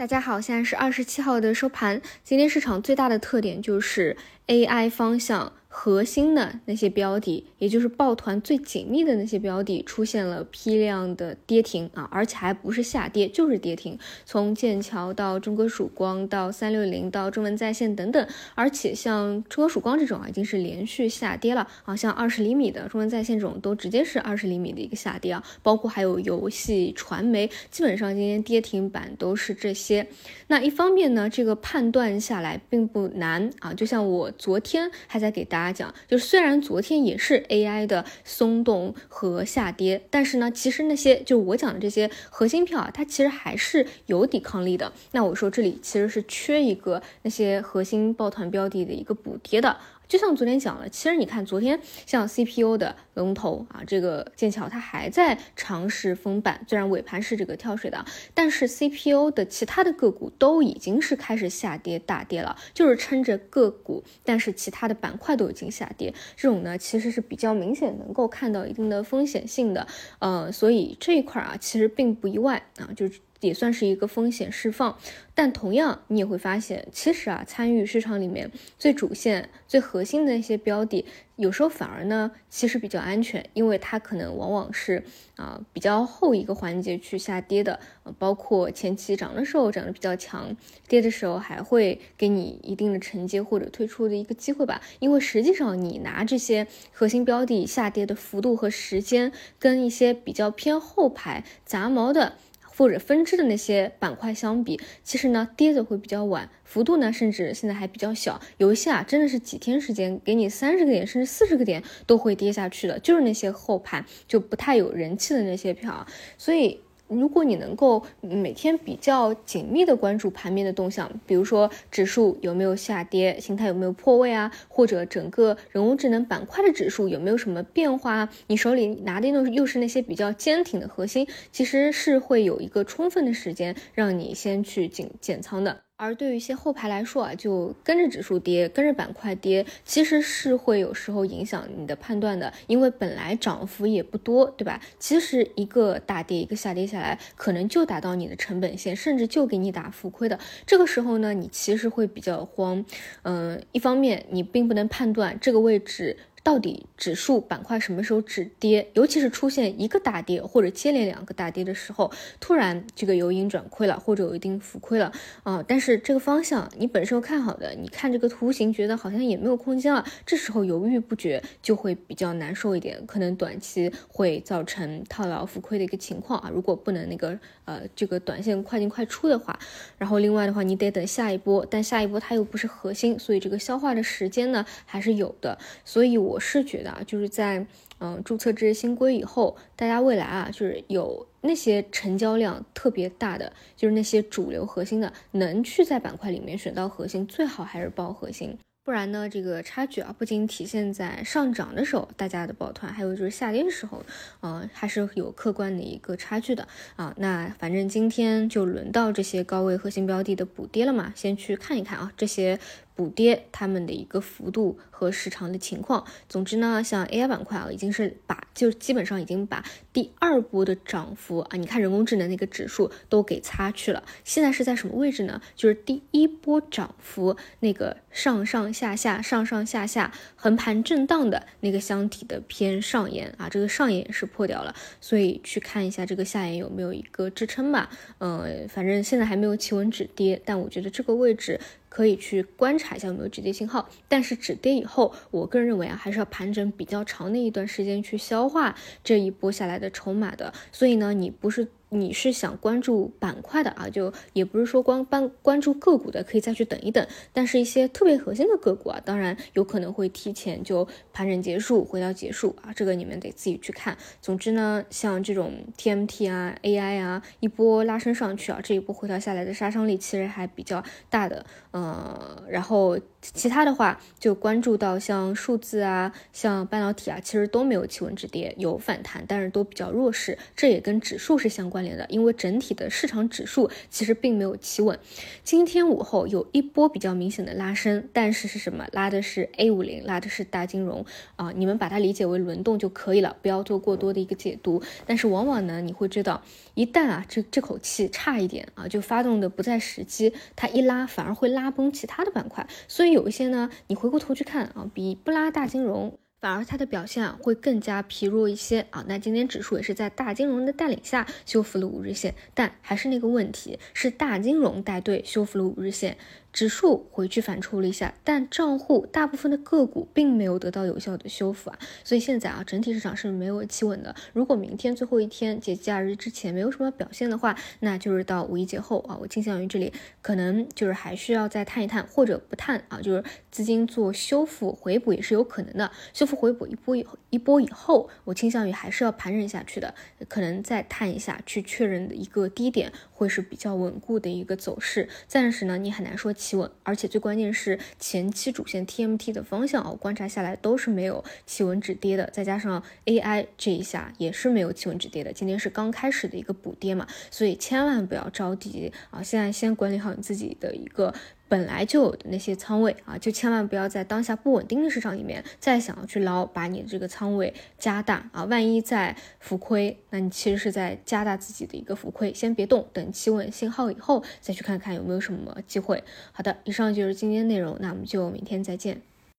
大家好，现在是二十七号的收盘。今天市场最大的特点就是 AI 方向。核心的那些标的，也就是抱团最紧密的那些标的，出现了批量的跌停啊，而且还不是下跌，就是跌停。从剑桥到中国曙光，到三六零，到中文在线等等，而且像中国曙光这种啊，已经是连续下跌了啊，像二十厘米的中文在线这种，都直接是二十厘米的一个下跌啊，包括还有游戏、传媒，基本上今天跌停板都是这些。那一方面呢，这个判断下来并不难啊，就像我昨天还在给大家。大家讲，就是虽然昨天也是 AI 的松动和下跌，但是呢，其实那些就是我讲的这些核心票啊，它其实还是有抵抗力的。那我说这里其实是缺一个那些核心抱团标的的一个补贴的。就像昨天讲了，其实你看昨天像 CPU 的龙头啊，这个剑桥它还在尝试封板，虽然尾盘是这个跳水的，但是 CPU 的其他的个股都已经是开始下跌大跌了，就是撑着个股，但是其他的板块都已经下跌，这种呢其实是比较明显能够看到一定的风险性的，呃，所以这一块啊其实并不意外啊，就是。也算是一个风险释放，但同样你也会发现，其实啊，参与市场里面最主线、最核心的那些标的，有时候反而呢，其实比较安全，因为它可能往往是啊比较后一个环节去下跌的，包括前期涨的时候涨得比较强，跌的时候还会给你一定的承接或者退出的一个机会吧。因为实际上你拿这些核心标的下跌的幅度和时间，跟一些比较偏后排杂毛的。或者分支的那些板块相比，其实呢跌的会比较晚，幅度呢甚至现在还比较小。有一些啊真的是几天时间，给你三十个点甚至四十个点都会跌下去的，就是那些后盘就不太有人气的那些票，所以。如果你能够每天比较紧密的关注盘面的动向，比如说指数有没有下跌，形态有没有破位啊，或者整个人工智能板块的指数有没有什么变化，你手里拿的又又是那些比较坚挺的核心，其实是会有一个充分的时间让你先去减减仓的。而对于一些后排来说啊，就跟着指数跌，跟着板块跌，其实是会有时候影响你的判断的，因为本来涨幅也不多，对吧？其实一个大跌，一个下跌下来，可能就达到你的成本线，甚至就给你打浮亏的。这个时候呢，你其实会比较慌。嗯，一方面你并不能判断这个位置。到底指数板块什么时候止跌？尤其是出现一个大跌或者接连两个大跌的时候，突然这个由盈转亏了，或者有一定浮亏了啊。但是这个方向你本身看好的，你看这个图形觉得好像也没有空间了，这时候犹豫不决就会比较难受一点，可能短期会造成套牢浮亏的一个情况啊。如果不能那个呃这个短线快进快出的话，然后另外的话你得等下一波，但下一波它又不是核心，所以这个消化的时间呢还是有的，所以我。我是觉得啊，就是在嗯注册这些新规以后，大家未来啊，就是有那些成交量特别大的，就是那些主流核心的，能去在板块里面选到核心，最好还是报核心。不然呢，这个差距啊，不仅体现在上涨的时候大家的抱团，还有就是下跌的时候，嗯，还是有客观的一个差距的啊。那反正今天就轮到这些高位核心标的的补跌了嘛，先去看一看啊，这些。补跌它们的一个幅度和时长的情况。总之呢，像 AI 板块啊，已经是把就基本上已经把第二波的涨幅啊，你看人工智能那个指数都给擦去了。现在是在什么位置呢？就是第一波涨幅那个上上下下、上上下下横盘震荡的那个箱体的偏上沿啊，这个上沿是破掉了，所以去看一下这个下沿有没有一个支撑吧。嗯，反正现在还没有企稳止跌，但我觉得这个位置。可以去观察一下有没有止跌信号，但是止跌以后，我个人认为啊，还是要盘整比较长的一段时间去消化这一波下来的筹码的。所以呢，你不是。你是想关注板块的啊，就也不是说光关关注个股的，可以再去等一等。但是，一些特别核心的个股啊，当然有可能会提前就盘整结束，回到结束啊，这个你们得自己去看。总之呢，像这种 TMT 啊、AI 啊，一波拉升上去啊，这一波回调下来的杀伤力其实还比较大的。呃，然后其他的话就关注到像数字啊、像半导体啊，其实都没有企稳止跌，有反弹，但是都比较弱势，这也跟指数是相关。关联的，因为整体的市场指数其实并没有企稳。今天午后有一波比较明显的拉升，但是是什么？拉的是 A 五零，拉的是大金融啊，你们把它理解为轮动就可以了，不要做过多的一个解读。但是往往呢，你会知道，一旦啊这这口气差一点啊，就发动的不在时机，它一拉反而会拉崩其他的板块。所以有一些呢，你回过头去看啊，比不拉大金融。反而它的表现啊会更加疲弱一些啊。那今天指数也是在大金融的带领下修复了五日线，但还是那个问题，是大金融带队修复了五日线。指数回去反抽了一下，但账户大部分的个股并没有得到有效的修复啊，所以现在啊，整体市场是没有企稳的。如果明天最后一天节假日之前没有什么表现的话，那就是到五一节后啊，我倾向于这里可能就是还需要再探一探，或者不探啊，就是资金做修复回补也是有可能的。修复回补一波以一波以后，我倾向于还是要盘整下去的，可能再探一下去确认的一个低点会是比较稳固的一个走势。暂时呢，你很难说。企稳，而且最关键是前期主线 TMT 的方向啊，观察下来都是没有企稳止跌的，再加上 AI 这一下也是没有企稳止跌的。今天是刚开始的一个补跌嘛，所以千万不要着急啊，现在先管理好你自己的一个。本来就有的那些仓位啊，就千万不要在当下不稳定的市场里面再想要去捞，把你的这个仓位加大啊，万一再浮亏，那你其实是在加大自己的一个浮亏。先别动，等企稳信号以后再去看看有没有什么机会。好的，以上就是今天内容，那我们就明天再见。